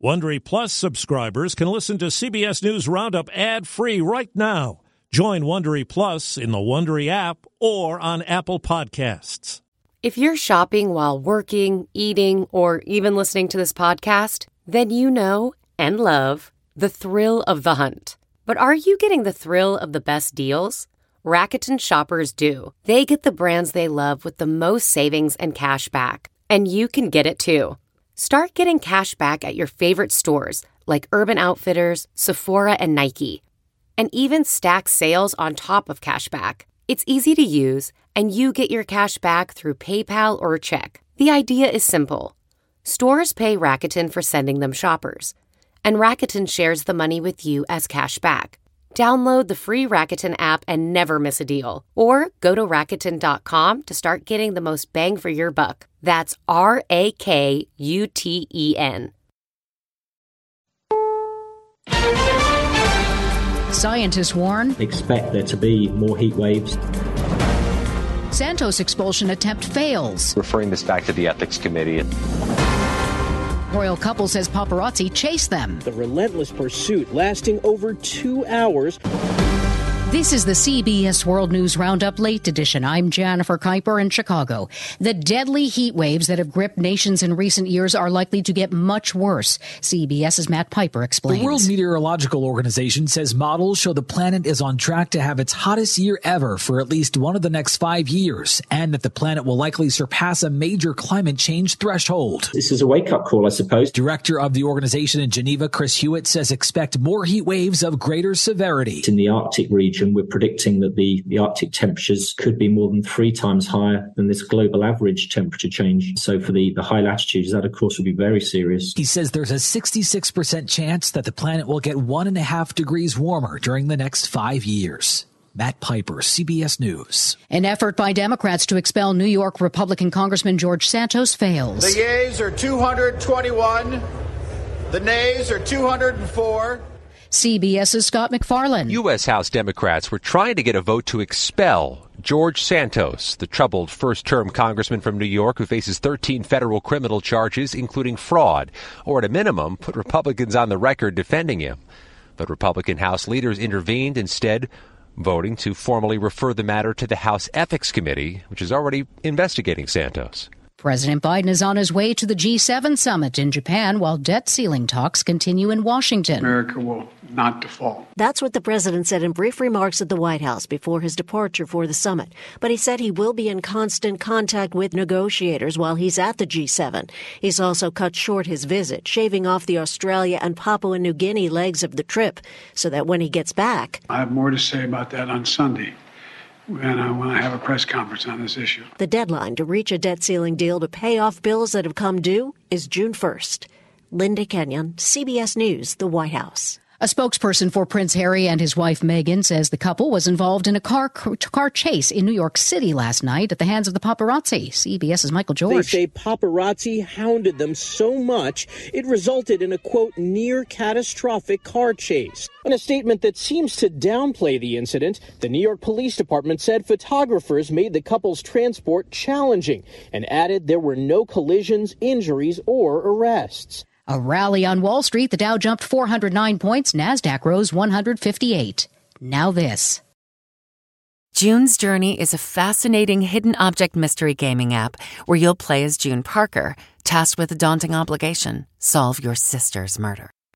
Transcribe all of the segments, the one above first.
Wondery Plus subscribers can listen to CBS News Roundup ad-free right now. Join Wondery Plus in the Wondery app or on Apple Podcasts. If you're shopping while working, eating, or even listening to this podcast, then you know and love the thrill of the hunt. But are you getting the thrill of the best deals? Rakuten shoppers do. They get the brands they love with the most savings and cash back. And you can get it too. Start getting cash back at your favorite stores like Urban Outfitters, Sephora, and Nike. And even stack sales on top of cash back. It's easy to use, and you get your cash back through PayPal or check. The idea is simple stores pay Rakuten for sending them shoppers, and Rakuten shares the money with you as cash back. Download the free Rakuten app and never miss a deal. Or go to Rakuten.com to start getting the most bang for your buck. That's R A K U T E N. Scientists warn expect there to be more heat waves. Santos expulsion attempt fails. Referring this back to the ethics committee. Royal couple says paparazzi chased them. The relentless pursuit lasting over two hours. This is the CBS World News Roundup Late Edition. I'm Jennifer Keiper in Chicago. The deadly heat waves that have gripped nations in recent years are likely to get much worse. CBS's Matt Piper explains. The World Meteorological Organization says models show the planet is on track to have its hottest year ever for at least one of the next five years, and that the planet will likely surpass a major climate change threshold. This is a wake up call, I suppose. Director of the organization in Geneva, Chris Hewitt, says expect more heat waves of greater severity. In the Arctic region, region, we're predicting that the, the Arctic temperatures could be more than three times higher than this global average temperature change. So for the, the high latitudes, that of course would be very serious. He says there's a 66% chance that the planet will get one and a half degrees warmer during the next five years. Matt Piper, CBS News. An effort by Democrats to expel New York Republican Congressman George Santos fails. The yeas are 221. The nays are 204. CBS's Scott MacFarlane. U.S. House Democrats were trying to get a vote to expel George Santos, the troubled first term congressman from New York who faces 13 federal criminal charges, including fraud, or at a minimum, put Republicans on the record defending him. But Republican House leaders intervened, instead, voting to formally refer the matter to the House Ethics Committee, which is already investigating Santos. President Biden is on his way to the G7 summit in Japan while debt ceiling talks continue in Washington. America will not default. That's what the president said in brief remarks at the White House before his departure for the summit. But he said he will be in constant contact with negotiators while he's at the G7. He's also cut short his visit, shaving off the Australia and Papua New Guinea legs of the trip so that when he gets back. I have more to say about that on Sunday when uh, I, when I have a press conference on this issue. The deadline to reach a debt ceiling deal to pay off bills that have come due is June 1st. Linda Kenyon, CBS News, the White House. A spokesperson for Prince Harry and his wife Meghan says the couple was involved in a car car chase in New York City last night at the hands of the paparazzi. CBS's Michael George. They say paparazzi hounded them so much it resulted in a quote near catastrophic car chase. In a statement that seems to downplay the incident, the New York Police Department said photographers made the couple's transport challenging and added there were no collisions, injuries, or arrests. A rally on Wall Street, the Dow jumped 409 points, Nasdaq rose 158. Now this. June's Journey is a fascinating hidden object mystery gaming app where you'll play as June Parker, tasked with a daunting obligation: solve your sister's murder.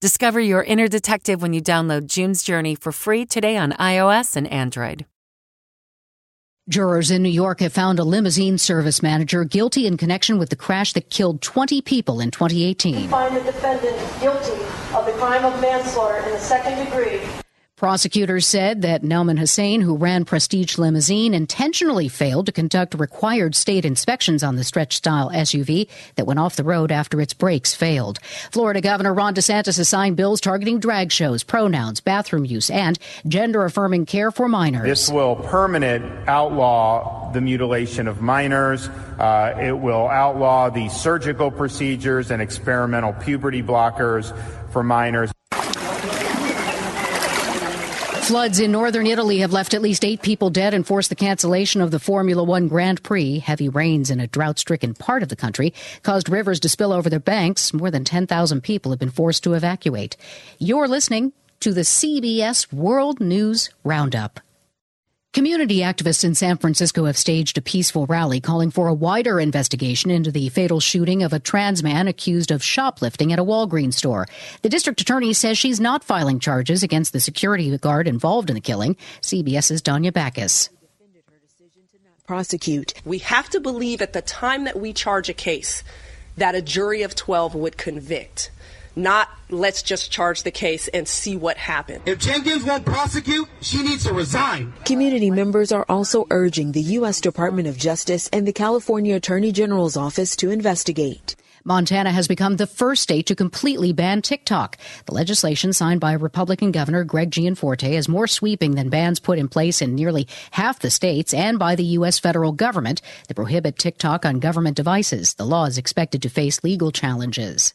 Discover your inner detective when you download June's Journey for free today on iOS and Android. Jurors in New York have found a limousine service manager guilty in connection with the crash that killed 20 people in 2018. We find the defendant guilty of the crime of manslaughter in the second degree Prosecutors said that Nauman Hussein, who ran Prestige Limousine, intentionally failed to conduct required state inspections on the stretch style SUV that went off the road after its brakes failed. Florida Governor Ron DeSantis has signed bills targeting drag shows, pronouns, bathroom use, and gender affirming care for minors. This will permanent outlaw the mutilation of minors. Uh, it will outlaw the surgical procedures and experimental puberty blockers for minors. Floods in northern Italy have left at least eight people dead and forced the cancellation of the Formula One Grand Prix. Heavy rains in a drought stricken part of the country caused rivers to spill over their banks. More than 10,000 people have been forced to evacuate. You're listening to the CBS World News Roundup. Community activists in San Francisco have staged a peaceful rally calling for a wider investigation into the fatal shooting of a trans man accused of shoplifting at a Walgreens store. The district attorney says she's not filing charges against the security guard involved in the killing. CBS's Danya Bacchus. Prosecute. We have to believe at the time that we charge a case that a jury of 12 would convict not let's just charge the case and see what happens. If Jenkins won't prosecute, she needs to resign. Community members are also urging the U.S. Department of Justice and the California Attorney General's office to investigate. Montana has become the first state to completely ban TikTok. The legislation signed by Republican Governor Greg Gianforte is more sweeping than bans put in place in nearly half the states and by the U.S. federal government that prohibit TikTok on government devices. The law is expected to face legal challenges.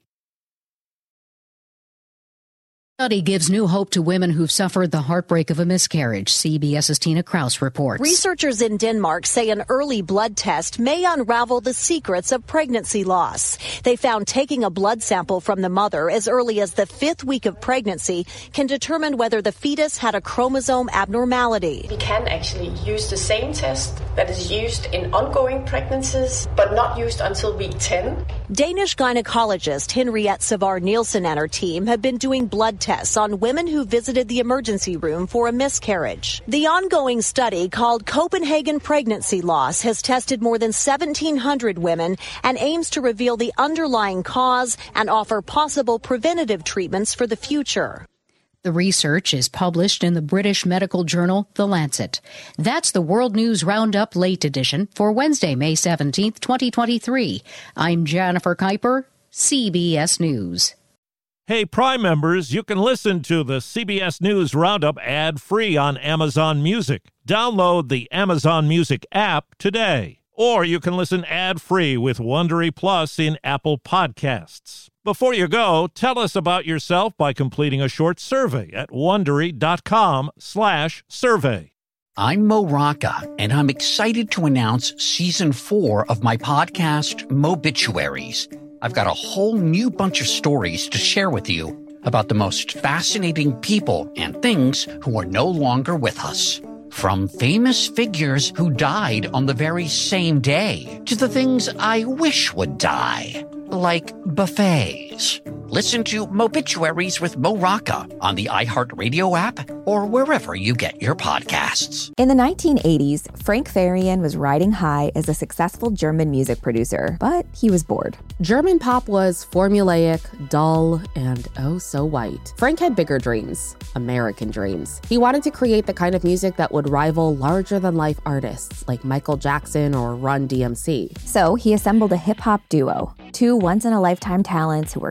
study gives new hope to women who've suffered the heartbreak of a miscarriage. CBS's Tina Kraus reports. Researchers in Denmark say an early blood test may unravel the secrets of pregnancy loss. They found taking a blood sample from the mother as early as the fifth week of pregnancy can determine whether the fetus had a chromosome abnormality. We can actually use the same test that is used in ongoing pregnancies, but not used until week 10. Danish gynecologist Henriette Svarre Nielsen and her team have been doing blood tests tests on women who visited the emergency room for a miscarriage. The ongoing study called Copenhagen Pregnancy Loss has tested more than 1,700 women and aims to reveal the underlying cause and offer possible preventative treatments for the future. The research is published in the British medical journal The Lancet. That's the World News Roundup Late Edition for Wednesday, May 17th, 2023. I'm Jennifer Keiper, CBS News. Hey, Prime members, you can listen to the CBS News Roundup ad free on Amazon Music. Download the Amazon Music app today. Or you can listen ad free with Wondery Plus in Apple Podcasts. Before you go, tell us about yourself by completing a short survey at slash survey. I'm Mo Rocca, and I'm excited to announce season four of my podcast, Mobituaries. I've got a whole new bunch of stories to share with you about the most fascinating people and things who are no longer with us. From famous figures who died on the very same day to the things I wish would die, like buffets. Listen to Mobituaries with Mo Rocca on the iHeartRadio app or wherever you get your podcasts. In the 1980s, Frank Farian was riding high as a successful German music producer, but he was bored. German pop was formulaic, dull, and oh so white. Frank had bigger dreams, American dreams. He wanted to create the kind of music that would rival larger than life artists like Michael Jackson or Run DMC. So he assembled a hip hop duo Two once in a lifetime talents who were